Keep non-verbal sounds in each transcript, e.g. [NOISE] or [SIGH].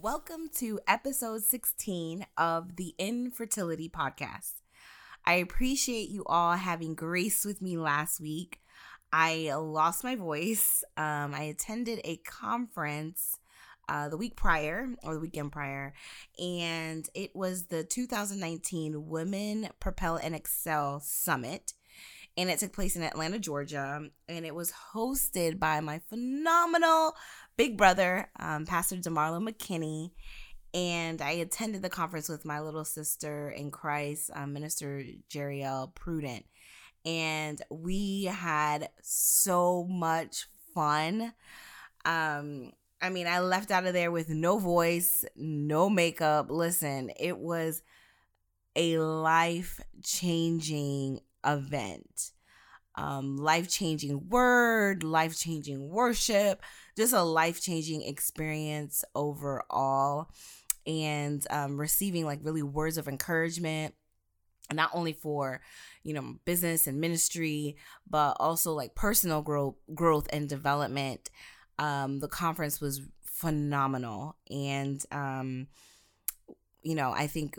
Welcome to episode 16 of the Infertility Podcast. I appreciate you all having grace with me last week. I lost my voice. Um, I attended a conference uh, the week prior or the weekend prior, and it was the 2019 Women Propel and Excel Summit. And it took place in Atlanta, Georgia, and it was hosted by my phenomenal big brother, um, Pastor DeMarlo McKinney. And I attended the conference with my little sister in Christ, um, Minister Jeriel Prudent. And we had so much fun. Um, I mean, I left out of there with no voice, no makeup. Listen, it was a life changing event. Um, life changing word, life changing worship, just a life changing experience overall. And um, receiving like really words of encouragement, not only for you know business and ministry, but also like personal growth, growth and development. Um, the conference was phenomenal, and um, you know I think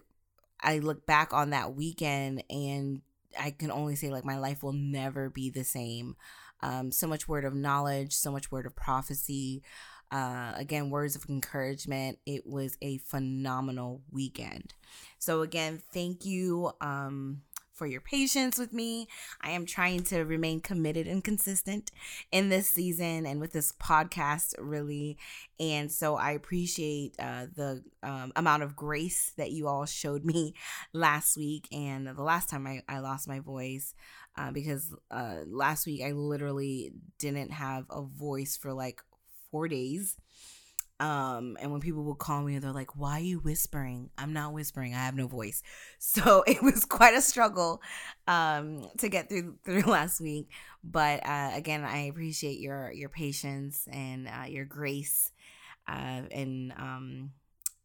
I look back on that weekend and I can only say like my life will never be the same. Um, so much word of knowledge, so much word of prophecy. Uh, again, words of encouragement. It was a phenomenal weekend. So again, thank you. Um, for your patience with me. I am trying to remain committed and consistent in this season and with this podcast, really. And so I appreciate uh, the um, amount of grace that you all showed me [LAUGHS] last week and the last time I, I lost my voice. Uh, because uh, last week I literally didn't have a voice for like four days. Um, and when people would call me, they're like, "Why are you whispering?" I'm not whispering. I have no voice. [LAUGHS] So [LAUGHS] it was quite a struggle um, to get through through [LAUGHS] last week. But uh, again, I appreciate your your patience and uh, your grace, uh, and um,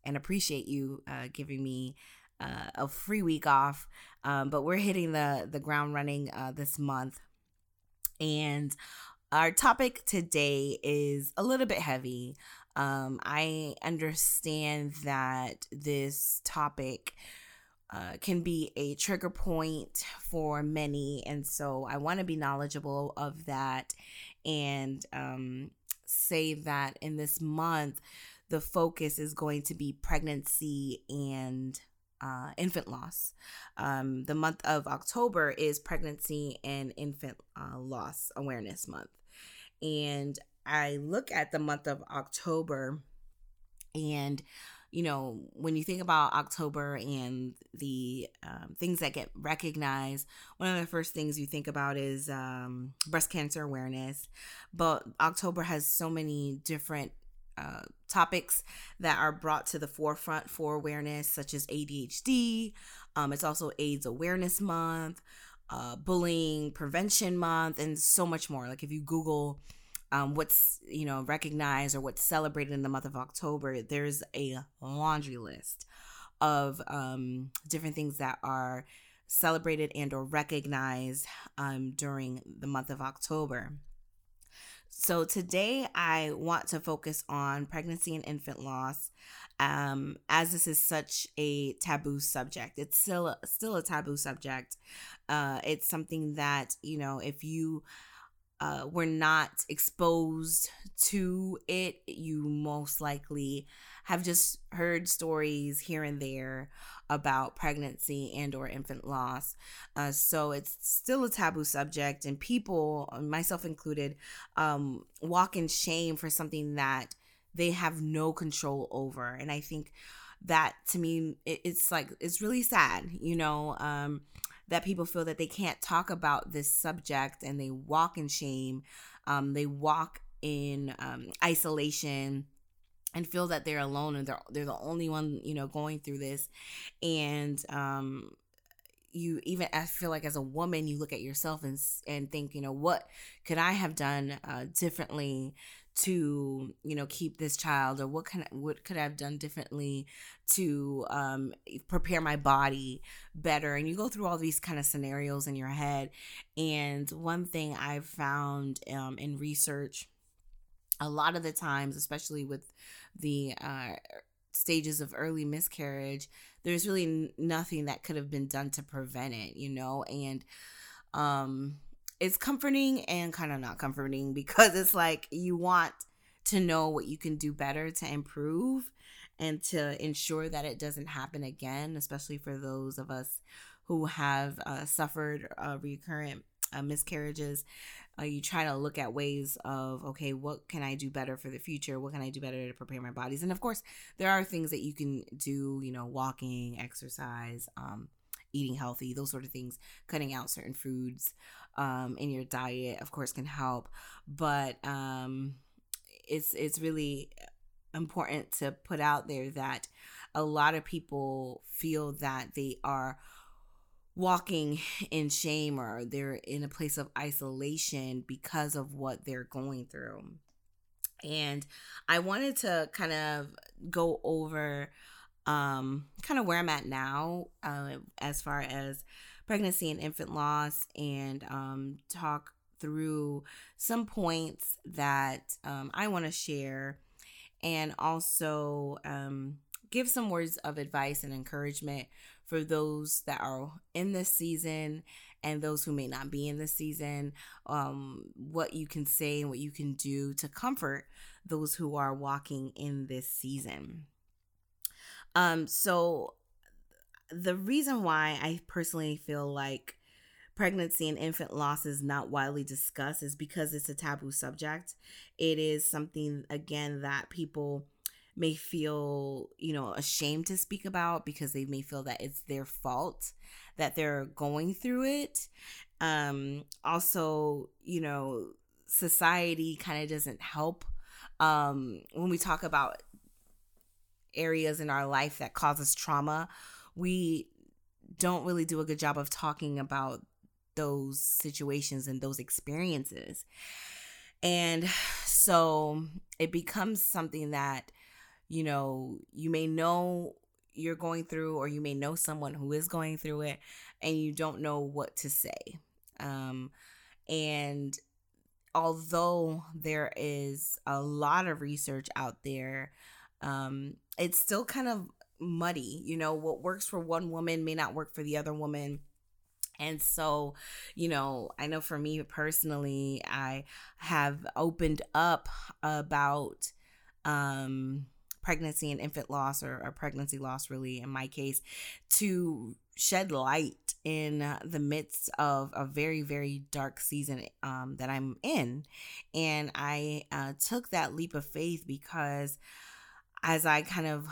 and appreciate you uh, giving me uh, a free week off. Um, but we're hitting the the ground running uh, this month, and our topic today is a little bit heavy. Um, I understand that this topic uh, can be a trigger point for many, and so I want to be knowledgeable of that and um, say that in this month, the focus is going to be pregnancy and uh, infant loss. Um, the month of October is Pregnancy and Infant uh, Loss Awareness Month. And I look at the month of October and you know, when you think about October and the um, things that get recognized, one of the first things you think about is um, breast cancer awareness. But October has so many different uh, topics that are brought to the forefront for awareness, such as ADHD. Um, it's also AIDS Awareness Month, uh, Bullying Prevention Month, and so much more. Like if you Google um, what's you know recognized or what's celebrated in the month of October, there's a laundry list of um, different things that are celebrated and or recognized um, during the month of October. So today I want to focus on pregnancy and infant loss. Um, as this is such a taboo subject, it's still still a taboo subject. Uh, it's something that you know if you uh, were not exposed to it, you most likely have just heard stories here and there about pregnancy and or infant loss. Uh, so it's still a taboo subject and people myself included um, walk in shame for something that they have no control over. And i think that to me it, it's like it's really sad you know um, that people feel that they can't talk about this subject and they walk in shame, um, they walk in um, isolation and feel that they're alone and they're they're the only one you know going through this. And um you even I feel like as a woman you look at yourself and and think you know what could I have done uh, differently to you know keep this child or what can what could I have done differently to um, prepare my body better and you go through all these kind of scenarios in your head and one thing I've found um, in research a lot of the times especially with the uh, stages of early miscarriage there's really nothing that could have been done to prevent it, you know? And um it's comforting and kind of not comforting because it's like you want to know what you can do better to improve and to ensure that it doesn't happen again, especially for those of us who have uh, suffered uh, recurrent uh, miscarriages. Uh, you try to look at ways of okay what can i do better for the future? What can i do better to prepare my bodies? And of course there are things that you can do you know walking exercise um, eating healthy those sort of things cutting out certain foods um, in your diet of course can help but um, it's it's really important to put out there that a lot of people feel that they are walking in shame or they're in a place of isolation because of what they're going through. And I wanted to kind of go over um, kind of where I'm at now uh, as far as pregnancy and infant loss and um, talk through some points that um, I want to share and also um, give some words of advice and encouragement for those that are in this season and those who may not be in this season, um, what you can say and what you can do to comfort those who are walking in this season. Um, so, the reason why I personally feel like pregnancy and infant loss is not widely discussed is because it's a taboo subject. It is something, again, that people may feel, you know, ashamed to speak about because they may feel that it's their fault that they're going through it. Um, also, you know, society kind of doesn't help um, when we talk about areas in our life that cause us trauma. We don't really do a good job of talking about those situations and those experiences. And so it becomes something that you know, you may know you're going through, or you may know someone who is going through it, and you don't know what to say. Um, and although there is a lot of research out there, um, it's still kind of muddy. You know, what works for one woman may not work for the other woman. And so, you know, I know for me personally, I have opened up about um pregnancy and infant loss or, or pregnancy loss really in my case to shed light in the midst of a very very dark season um, that i'm in and i uh, took that leap of faith because as i kind of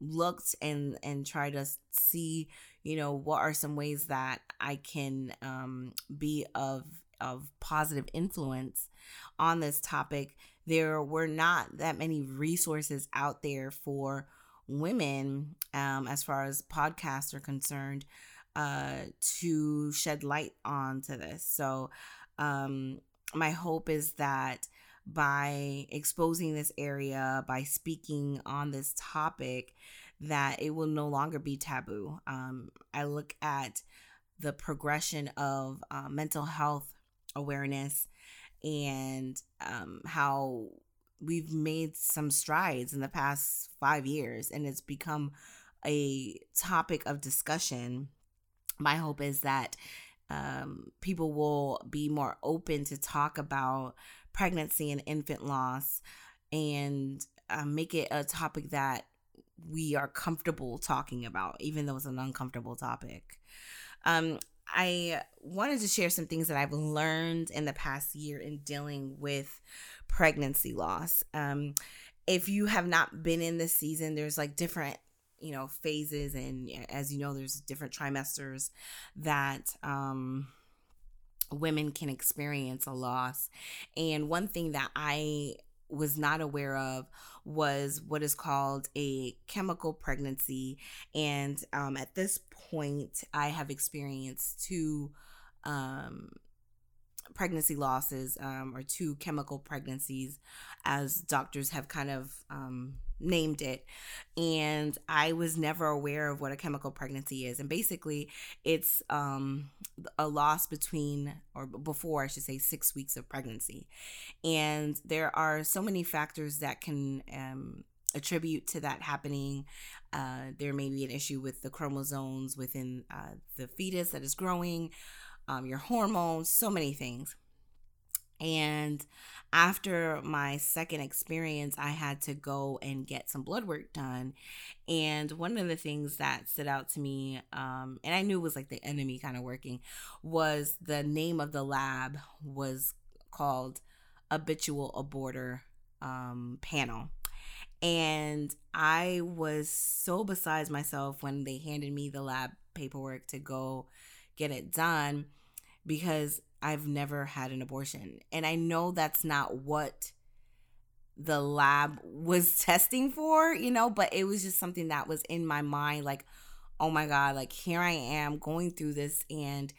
looked and and tried to see you know what are some ways that i can um, be of of positive influence on this topic there were not that many resources out there for women um, as far as podcasts are concerned uh, to shed light onto this. So, um, my hope is that by exposing this area, by speaking on this topic, that it will no longer be taboo. Um, I look at the progression of uh, mental health awareness and um, how we've made some strides in the past five years and it's become a topic of discussion. My hope is that um, people will be more open to talk about pregnancy and infant loss and uh, make it a topic that we are comfortable talking about, even though it's an uncomfortable topic. Um, I wanted to share some things that I've learned in the past year in dealing with pregnancy loss. Um, if you have not been in this season, there's like different you know phases and as you know there's different trimesters that um women can experience a loss and one thing that i was not aware of was what is called a chemical pregnancy. And um, at this point, I have experienced two um, pregnancy losses um, or two chemical pregnancies, as doctors have kind of um, named it. And I was never aware of what a chemical pregnancy is. And basically, it's um, a loss between, or before, I should say, six weeks of pregnancy. And there are so many factors that can um, attribute to that happening. Uh, there may be an issue with the chromosomes within uh, the fetus that is growing, um, your hormones, so many things. And after my second experience, I had to go and get some blood work done. And one of the things that stood out to me, um, and I knew it was like the enemy kind of working, was the name of the lab was called Habitual Aborter um, Panel. And I was so besides myself when they handed me the lab paperwork to go get it done because I've never had an abortion. And I know that's not what the lab was [LAUGHS] testing for, you know, but it was just something that was in my mind like, oh my god, like here I am going through this and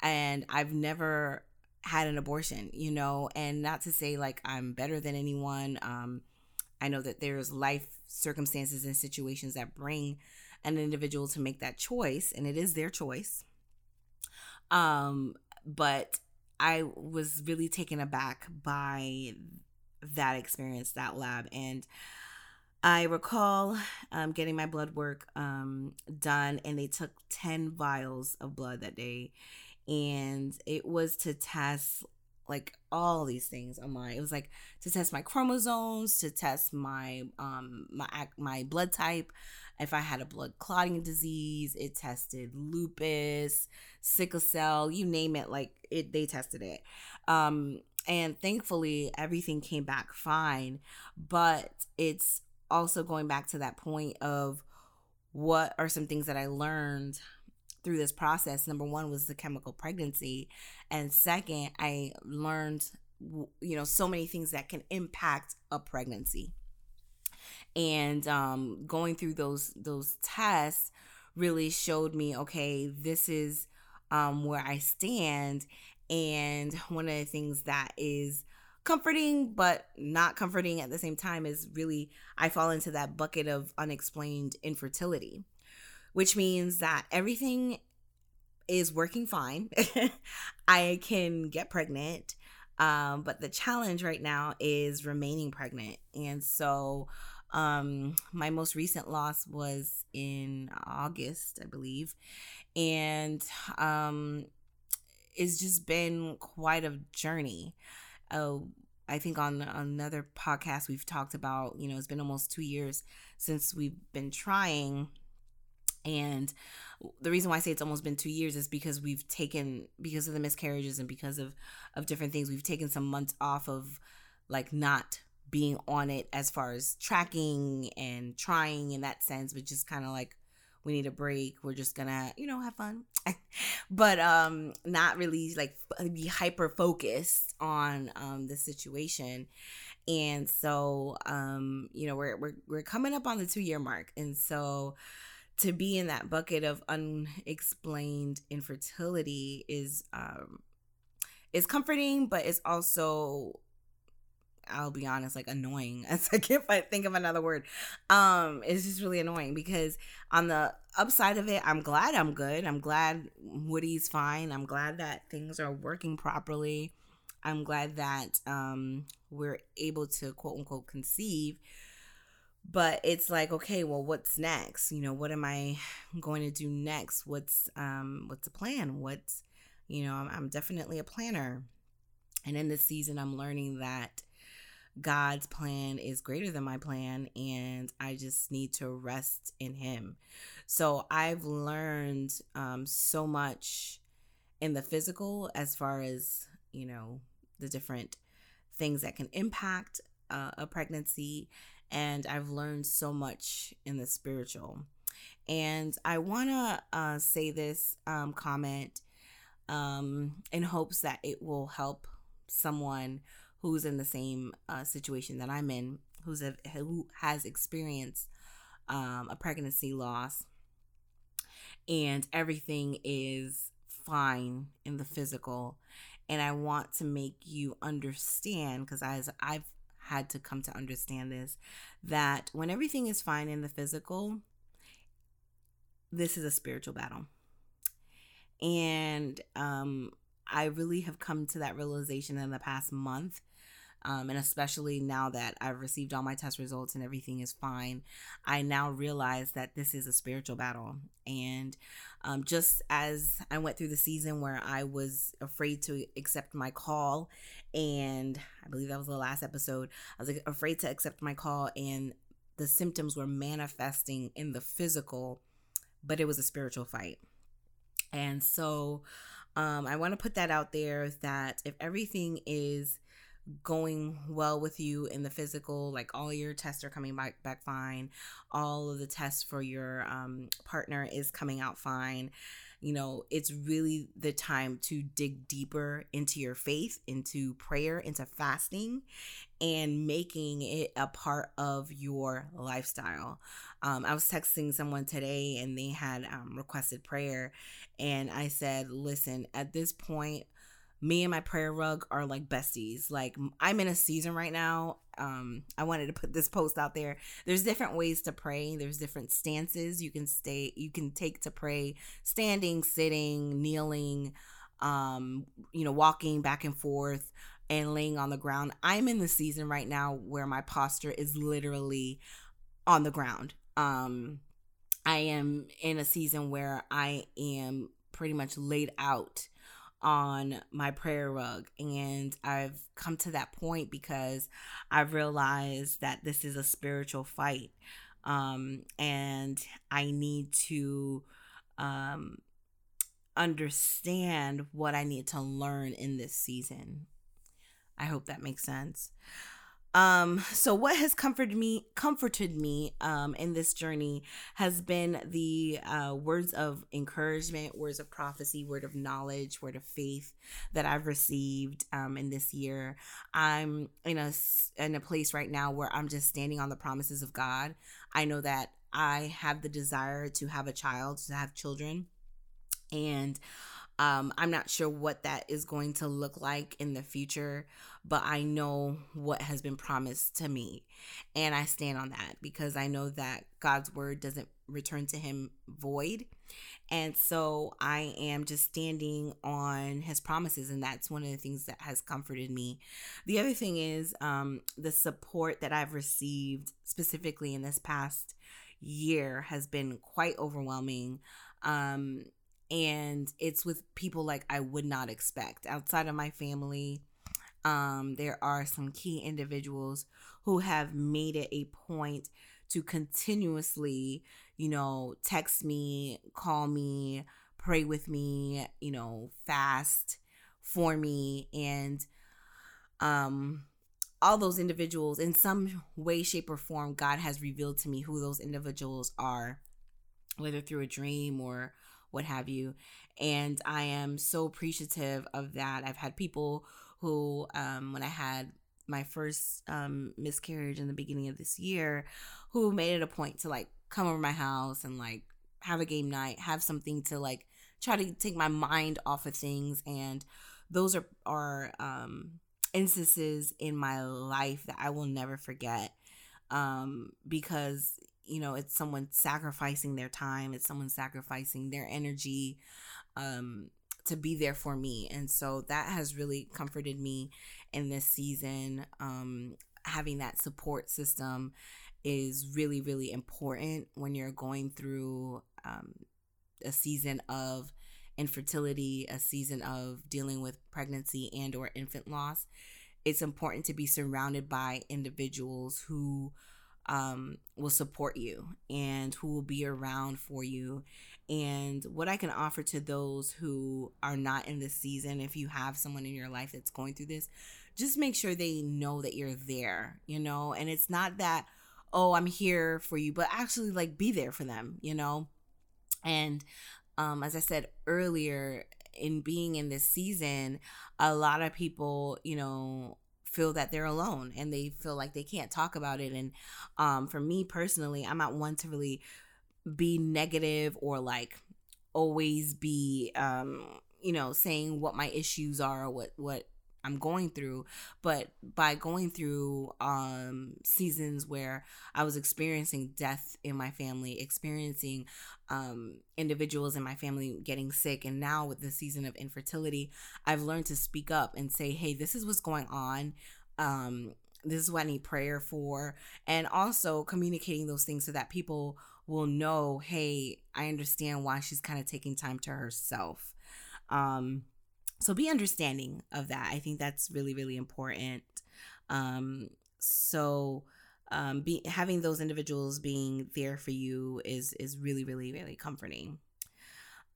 and I've never had an abortion, you know, and not to say like I'm better than anyone. Um I know that there's life circumstances and situations that bring an individual to make that choice and it is their choice. Um but I was really taken aback by that experience, that lab. And I recall um, getting my blood work um, done, and they took 10 vials of blood that day. And it was to test like all these things on my it was like to test my chromosomes to test my um my my blood type if I had a blood clotting disease, it tested lupus, sickle cell, you name it, like it they tested it. Um and thankfully everything came back fine, but it's also going back to that point of what are some things that I learned through this process. Number 1 was the chemical pregnancy, and second, I learned you know so many things that can impact a pregnancy and um, going through those those tests really showed me okay this is um, where i stand. And one of the things that is comforting but not comforting at the same time is really i fall into that bucket of unexplained infertility which means that everything is working fine. [LAUGHS] I can get pregnant um, but the challenge right now is remaining pregnant. And so um, my most recent loss was in August, I believe, and um, it's just been quite a journey. Uh, I think on another podcast we've talked about, you know, it's been almost two years since we've been trying. And the reason why I say it's almost been two years is because we've taken, because of the miscarriages and because of, of different things, we've taken some months off of like not being on it as far as tracking and trying in that sense, but just kind of like we need a break. We're just gonna, you know, have fun, [LAUGHS] but um, not really like be hyper focused on um the situation. And so, um, you know, we're we're we're coming up on the two year mark, and so to be in that bucket of unexplained infertility is um is comforting, but it's also I'll be honest, like annoying. [LAUGHS] If I think of another word. Um, it's just really annoying because on the upside of it, I'm glad I'm good. I'm glad Woody's fine. I'm glad that things are working properly. I'm glad that um we're able to quote unquote conceive. But it's like, okay, well, what's next? You know, what am I going to do next? What's um what's the plan? What's you know, I'm, I'm definitely a planner. And in this season, I'm learning that God's plan is greater than my plan, and I just need to rest in Him. So I've learned um, so much in the physical as far as, you know, the different things that can impact uh, a pregnancy, and I've learned so much in the spiritual. And I want to uh, say this um, comment um, in hopes that it will help someone who's in the same uh, situation that I'm in, who's a, who has experienced um, a pregnancy loss, and everything is fine in the physical. And I want to make you understand because as I've had to come to understand this that when everything is fine in the physical, this is a spiritual battle. And um, I really have come to that realization in the past month. Um, and especially now that I've received all my test results and everything is fine, I now realize that this is a spiritual battle. And um, just as I went through the season where I was afraid to accept my call, and I believe that was the last episode, I was like, afraid to accept my call, and the symptoms were manifesting in the physical, but it was a spiritual fight. And so um, I want to put that out there that if everything is going well with you in the physical, like all your tests are coming back back fine, all of the tests for your um, partner is coming out fine you know, it's really the time to dig deeper into your faith, into prayer, into fasting, and making it a part of your lifestyle. Um, I was texting someone today and they had um, requested prayer. And I said, listen, at this point, me and my prayer rug are like besties. Like I'm in a season right now. Um, I wanted to put this post out there. There's different ways to pray. There's different stances you can stay, you can take to pray: standing, sitting, kneeling, um, you know, walking back and forth, and laying on the ground. I'm in the season right now where my posture is literally on the ground. Um, I am in a season where I am pretty much laid out on my prayer rug. And I've come to that point because I've realized that this is a spiritual fight. Um, and I need to um, understand what I need to learn in this season. I hope that makes sense. Um, so what has comforted me comforted me um in this journey has been the uh words of encouragement, words of prophecy, word of knowledge, word of faith that I've received um in this year. I'm in a in a place right now where I'm just standing on the promises of God. I know that I have the desire to have a child, to have children. And um, I'm not sure what that is going to look like in the future, but I know what has been promised to me. And I stand on that because I know that God's word doesn't return to him void. And so I am just standing on his promises. And that's one of the things that has comforted me. The other thing is um, the support that I've received specifically in this past year has been quite overwhelming. Um, and it's with people like I would not expect outside of my family. Um, there are some key individuals who have made it a point to continuously, you know, text me, call me, pray with me, you know, fast for me and um all those individuals in some way shape or form God has revealed to me who those individuals are whether through a dream or what have you. And I am so appreciative of that. I've had people who, um, when I had my first um, miscarriage in the beginning of this year, who made it a point to like come over my house and like have a game night, have something to like try to take my mind off of things. And those are, are um, instances in my life that I will never forget um, because you know it's someone sacrificing their time it's someone sacrificing their energy um to be there for me. And so that has really comforted me in this season. Um having that support system is really really important when you're going through um, a season of infertility a season of dealing with pregnancy and or infant loss. It's important to be surrounded by individuals who um, will support you and who will be around for you. And what I can offer to those who are not in this season, if you have someone in your life that's going through this, just make sure they know that you're there, you know? And it's not that, oh, I'm here for you, but actually, like, be there for them, you know? And um, as I said earlier, in being in this season, a lot of people, you know, feel that they're alone and they feel like they can't talk about it. And um, for me personally, I'm not one to really be negative or like always be um, you know saying what my issues are or what what I'm going through, but by going through um seasons where I was experiencing death in my family, experiencing um individuals in my family getting sick and now with the season of infertility, I've learned to speak up and say, "Hey, this is what's going on." Um this is what I need prayer for and also communicating those things so that people will know, "Hey, I understand why she's kind of taking time to herself." Um so be understanding of that. I think that's really really important. Um so um be having those individuals being there for you is is really really really comforting.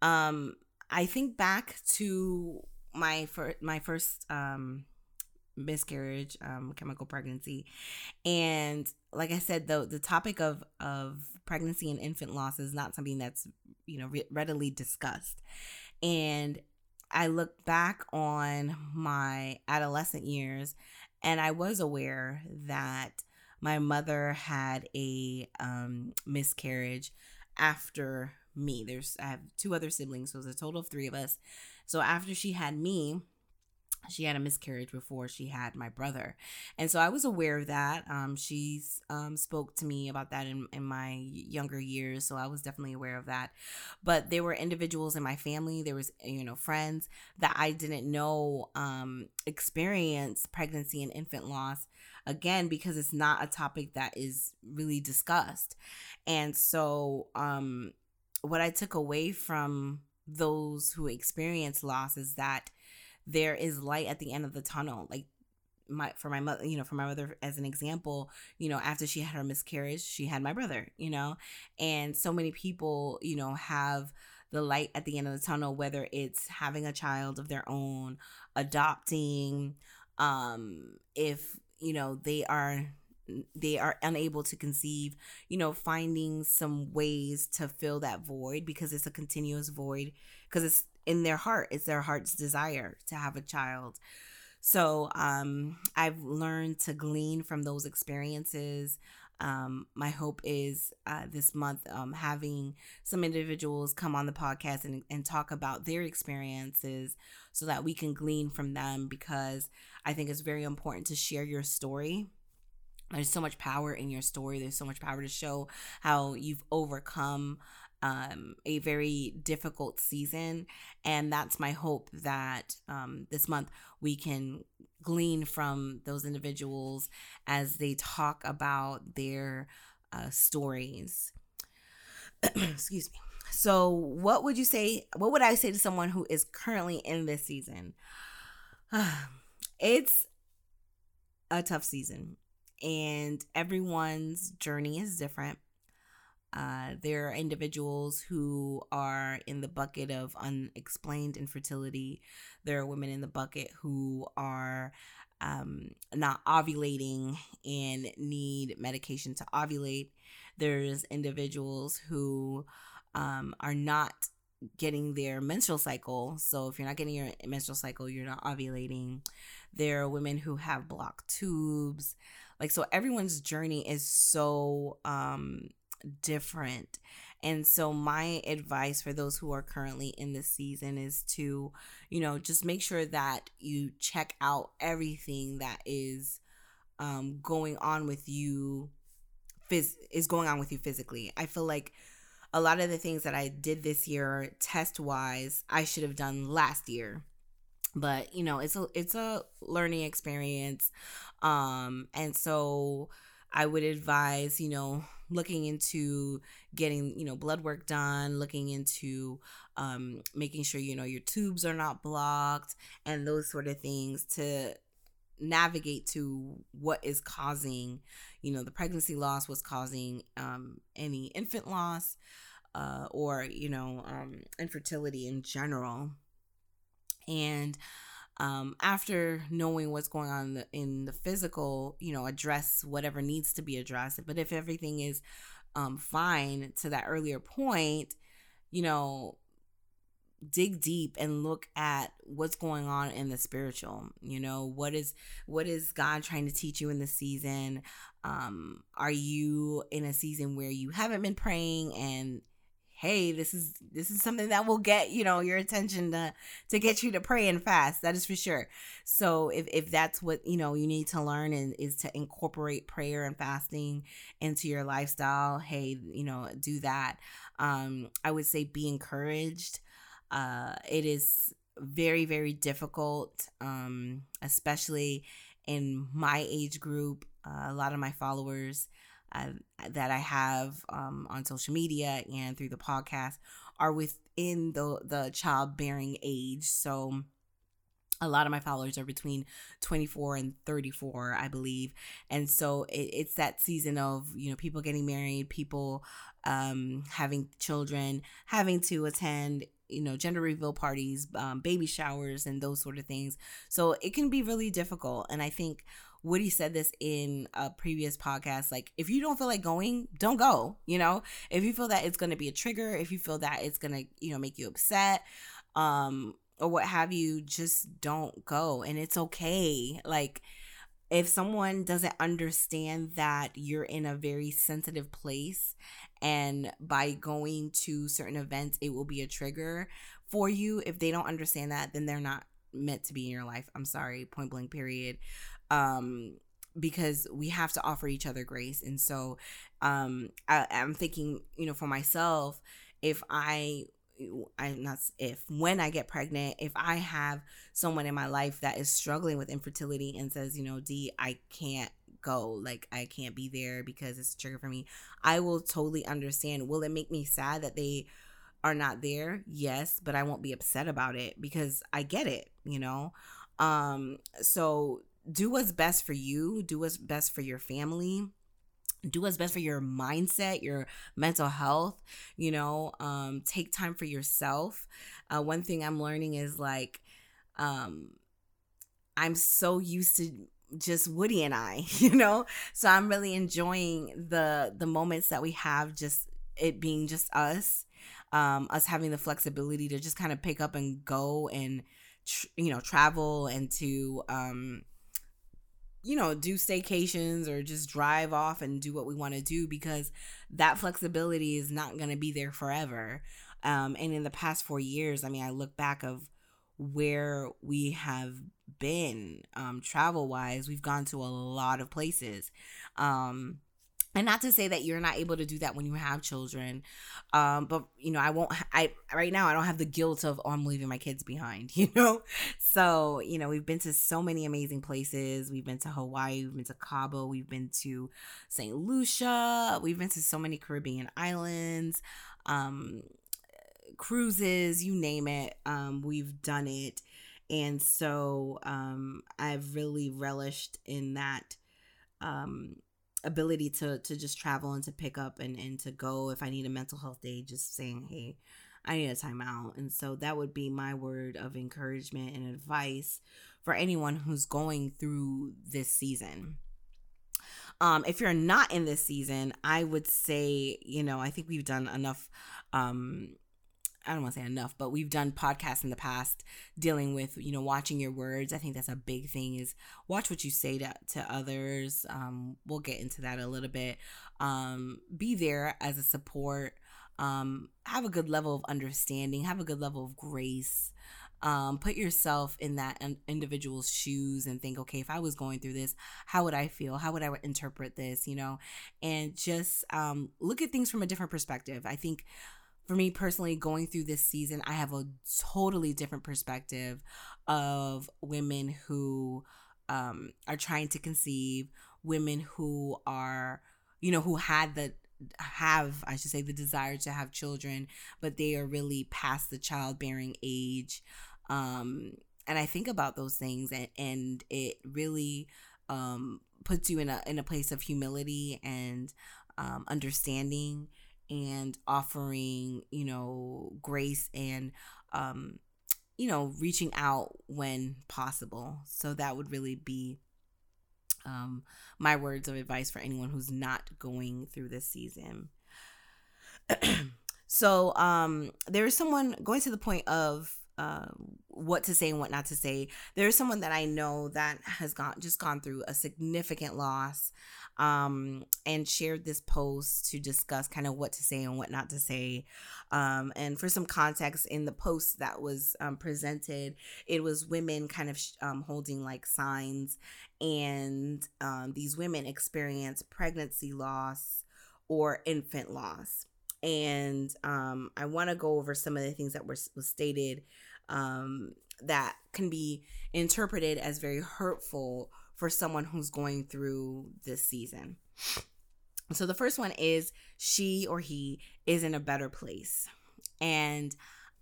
Um i think back to my first my first um miscarriage um chemical pregnancy. And like i said the the topic of of pregnancy and infant loss is not something that's you know re- readily discussed. And I look back on my adolescent years and I was aware that my mother had a um, miscarriage after me. There's I have two other siblings, so it's a total of three of us. So after she had me, she had a miscarriage before she had my brother. And so i was aware of that. Um, she um, spoke to me about that in, in my younger years so i was definitely aware of that. But there were individuals in my family there was you know friends that i didn't know um, experience pregnancy and infant loss again because it's not a topic that is really discussed. And so um, what i took away from those who experience loss is that there is light at the end of the tunnel like my for my mother you know for my mother as an example you know after she had her miscarriage she had my brother you know? And so many people you know have the light at the end of the tunnel whether it's having a child of their own adopting um if you know they are they are unable to conceive you know finding some ways to fill that void because it's a continuous void because it's in their heart it's their heart's desire to have a child. So um, i've learned to glean from those experiences. Um, my hope is uh, this month um, having some individuals come on the podcast and, and talk about their experiences so that we can glean from them because i think it's very important to share your story. There's so much power in your story. There's so much power to show how you've overcome um, a very difficult season. And that's my hope that um, this month we can glean from those individuals as they talk about their uh, stories. [CLEARS THROAT] Excuse me. So, what would you say? What would I say to someone who is currently in this season? [SIGHS] it's a tough season, and everyone's journey is different. Uh, there are individuals who are in the bucket of unexplained infertility. There are women in the bucket who are um, not ovulating and need medication to ovulate. There's individuals who um, are not getting their menstrual cycle. So if you're not getting your menstrual cycle, you're not ovulating. There are women who have blocked tubes. Like so everyone's journey is so um different. And so, my advice for those who are currently in this season is to, you know, just make sure that you check out everything that is um, going on with you, phys- is going on with you physically. I feel like a lot of the things that I did this year, test wise, I should have done last year but you know it's a it's a learning experience um and so i would advise you know looking into getting you know blood work done looking into um, making sure you know your tubes are not blocked and those sort of things to navigate to what is causing you know the pregnancy loss was causing um, any infant loss uh, or you know um, infertility in general. And um, after knowing what's going on in the, in the, physical, you know, address whatever needs to be addressed. But if everything is um, fine to that earlier point, you know, dig deep and look at what's going on in the spiritual you know what is what is god trying to teach you in the season um are you in a season where you haven't been praying and hey this is this is something that will get you know your attention to to get you to pray and fast that is for sure. So if, if that's what you know you need to learn and is to incorporate prayer and fasting into your lifestyle hey you know do that. Um i would say be encouraged. Uh it is very very difficult um especially in my age group uh, a lot of my followers uh, that I have um, on social media and through the podcast are within the the childbearing age. So a lot of my followers are between 24 and 34 i believe. And so it, it's that season of you know people getting married people um, having children having to attend you know gender reveal parties um, baby showers and those sort of things. So it can be really difficult. And i think Woody said this in a previous podcast. Like, if you don't feel like going, don't go. You know, if you feel that it's going to be a trigger, if you feel that it's going to, you know, make you upset, um, or what have you, just don't go. And it's okay. Like, if someone doesn't understand that you're in a very sensitive place and by going to certain events it will be a trigger for you if they don't understand that then they're not meant to be in your life i'm sorry point blank period um, because we have to offer each other grace. And so um, I, I'm thinking, you know, for myself, if I I'm not if when I get pregnant, if I have someone in my life that is struggling with infertility and says, you know, D, I can't go, like I can't be there because it's a trigger for me, I will totally understand. Will it make me sad that they are not there? Yes, but I won't be upset about it because I get it, you know. Um so do what's best for you, do what's best for your family do what's best for your mindset your mental health you know um take time for yourself. Uh one thing i'm learning is like um i'm so used to just woody and i [LAUGHS] you know? So i'm really enjoying the the moments that we have just it being just us um us having the flexibility to just kind of pick up and go and tr- you know travel and to um you know, do staycations or just drive off and do what we want to do because that flexibility is not going to be there forever. Um, and in the past four years, I mean, I look back of where we have been um, travel wise. We've gone to a lot of places. Um, and not to say that you're not able to do that when you have children um but you know i won't i right now i don't have the guilt of oh i'm leaving my kids behind [LAUGHS] you know? So you know we've been to so many amazing places. We've been to hawaii we've been to cabo we've been to st lucia we've been to so many caribbean islands um cruises you name it um we've done it. And so um i've really relished in that um ability to to just travel and to pick up and and to go if I need a mental health day, just saying, hey, I need a timeout. And so that would be my word of encouragement and advice for anyone who's going through this season. Um, if you're not in this season, I would say, you know, I think we've done enough um I don't want to say enough, but we've done podcasts in the past dealing with, you know, watching your words. I think that's a big thing is watch what you say to, to others. Um, we'll get into that a little bit. Um, be there as a support. Um, have a good level of understanding, have a good level of grace. Um, put yourself in that individual's shoes and think, okay, if I was going through this, how would I feel? How would I interpret this? You know, and just um, look at things from a different perspective. I think for me personally, going through this season, I have a totally different perspective of women who um, are trying to conceive, women who are, you know, who had the have I should say the desire to have children, but they are really past the childbearing age. Um, and I think about those things, and and it really um, puts you in a in a place of humility and um, understanding and offering, you know, grace and, um, you know, reaching out when possible. So that would really be um, my words of advice for anyone who's not going through this season. [CLEARS THROAT] So um, there is someone going to the point of uh, what to say and what not to say. There is someone that I know that has gone just gone through a significant loss um, and shared this post to discuss kind of what to say and what not to say. Um, and for some context, in the post that was um, presented, it was women kind of um, holding like signs, and um, these women experience pregnancy loss or infant loss. And um, I want to go over some of the things that were was stated um, that can be interpreted as very hurtful for someone who's going through this season. So the first one is she or he is in a better place. And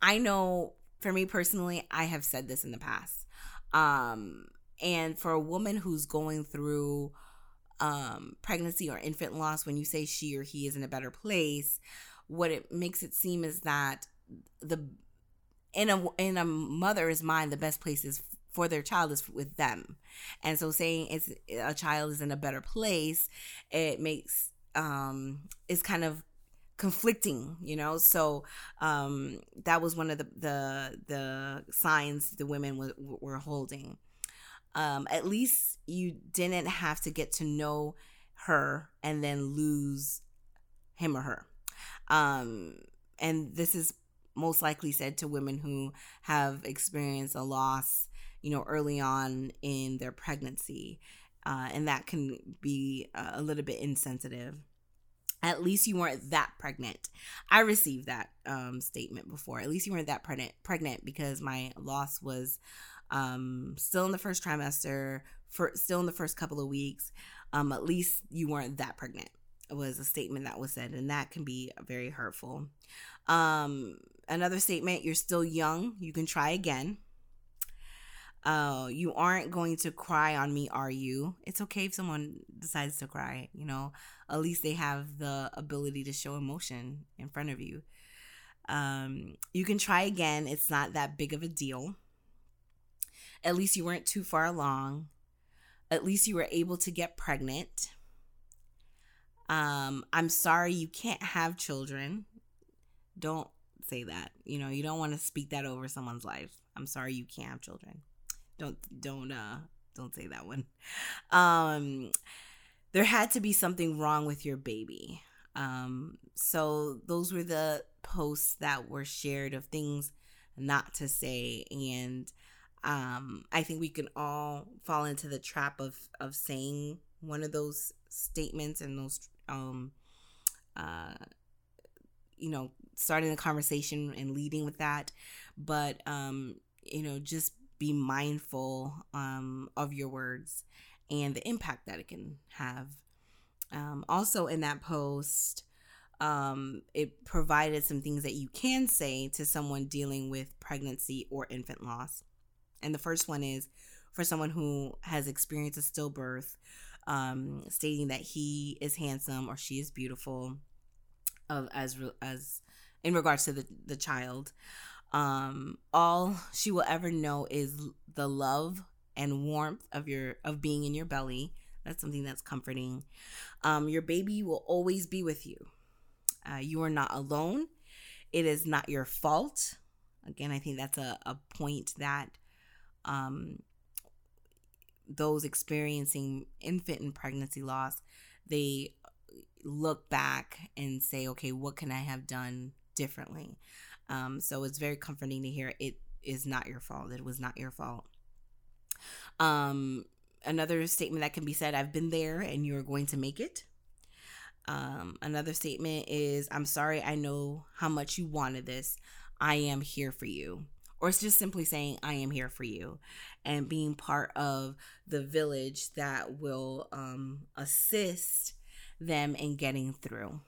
I know for me personally, I have said this in the past. Um, and for a woman who's going through um, pregnancy or infant loss, when you say she or he is in a better place, what it makes it seem is that the in a in a mother's mind, the best place is for their child is with them. And so saying it's a child is in a better place, it makes um it's kind of conflicting, you know. So um that was one of the the the signs the women were, were holding. Um at least you didn't have to get to know her and then lose him or her. Um and this is most likely said to women who have experienced a loss you know, early on in their pregnancy. Uh, and that can be a little bit insensitive. At least you weren't that pregnant. I received that um, statement before. At least you weren't that pregnant. Pregnant because my loss was um, still in the first trimester, for still in the first couple of weeks. Um, at least you weren't that pregnant. It was a statement that was said, and that can be very hurtful. Um, another statement: You're still young. You can try again. Oh, you aren't going to cry on me, are you? It's okay if someone decides to cry, you know. At least they have the ability to show emotion in front of you. Um, you can try again. It's not that big of a deal. At least you weren't too far along. At least you were able to get pregnant. Um, I'm sorry you can't have children. Don't say that. You know, you don't want to speak that over someone's life. I'm sorry you can't have children don't don't uh don't say that one. Um there had to be something wrong with your baby. Um so those were the posts that were shared of things not to say. And um i think we can all fall into the trap of of saying one of those statements and those um uh you know starting the conversation and leading with that. But um you know just be mindful um, of your words and the impact that it can have. Um, also, in that post, um, it provided some things that you can say to someone dealing with pregnancy or infant loss. And the first one is for someone who has experienced a stillbirth, um, stating that he is handsome or she is beautiful, of as as in regards to the the child. Um, all she will ever know is the love and warmth of your of being in your belly. That's something that's comforting. Um, your baby will always be with you. Uh, you are not alone. It is not your fault. Again, I think that's a, a point that um, those experiencing infant and pregnancy loss, they look back and say, okay, what can I have done differently? Um, so it's very comforting to hear it is not your fault. It was not your fault. Um, another statement that can be said I've been there and you're going to make it. Um, another statement is I'm sorry, I know how much you wanted this. I am here for you. Or it's just simply saying, I am here for you and being part of the village that will um, assist them in getting through.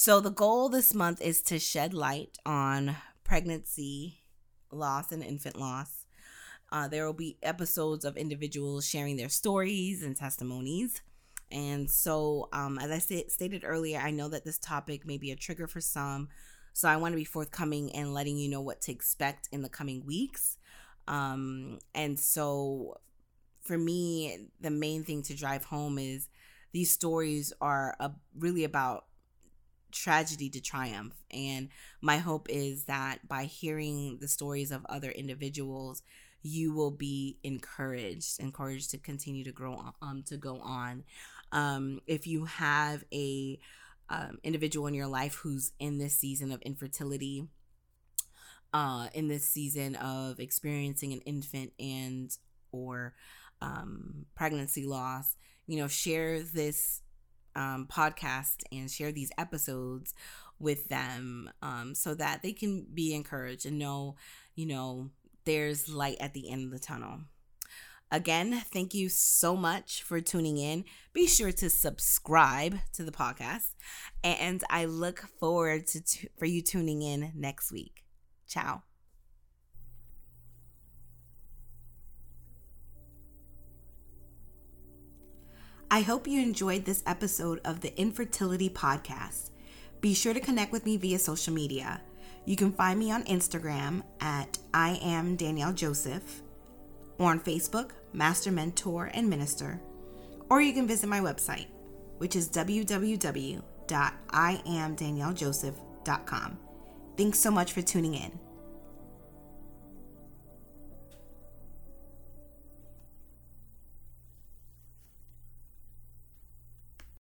So, the goal this month is to shed light on pregnancy loss and infant loss. Uh, there will be episodes of individuals sharing their stories and testimonies. And so, um, as I st- stated earlier, I know that this topic may be a trigger for some. So, I want to be forthcoming and letting you know what to expect in the coming weeks. Um, and so, for me, the main thing to drive home is these stories are really about tragedy to triumph. And my hope is that by hearing the stories of other individuals, you will be encouraged, encouraged to continue to grow, um, to go on. Um, if you have a um, individual in your life who's in this season of infertility, uh, in this season of experiencing an infant and or um, pregnancy loss, you know, share this um, podcast and share these episodes with them um, so that they can be encouraged and know, you know, there's light at the end of the tunnel. Again, thank you so much for tuning in. Be sure to subscribe to the podcast, and I look forward to t- for you tuning in next week. Ciao. I hope you enjoyed this episode of the Infertility Podcast. Be sure to connect with me via social media. You can find me on Instagram at I am Danielle Joseph or on Facebook, Master Mentor and Minister, or you can visit my website, which is www.iamdaniellejoseph.com. Thanks so much for tuning in.